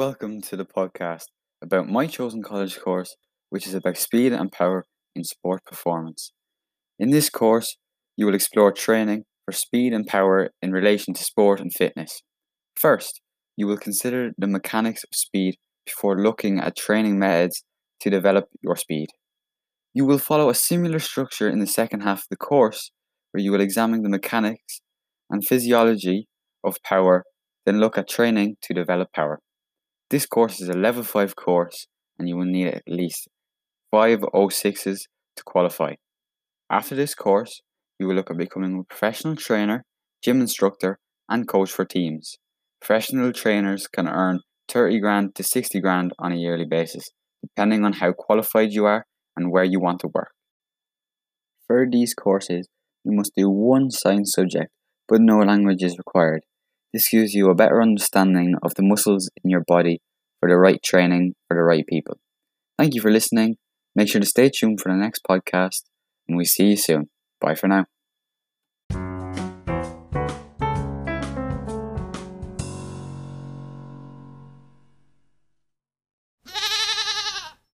Welcome to the podcast about my chosen college course, which is about speed and power in sport performance. In this course, you will explore training for speed and power in relation to sport and fitness. First, you will consider the mechanics of speed before looking at training methods to develop your speed. You will follow a similar structure in the second half of the course, where you will examine the mechanics and physiology of power, then look at training to develop power. This course is a level 5 course and you will need at least 5 06s to qualify. After this course, you will look at becoming a professional trainer, gym instructor, and coach for teams. Professional trainers can earn 30 grand to 60 grand on a yearly basis, depending on how qualified you are and where you want to work. For these courses, you must do one science subject, but no language is required. This gives you a better understanding of the muscles in your body for the right training for the right people. Thank you for listening. Make sure to stay tuned for the next podcast, and we see you soon. Bye for now.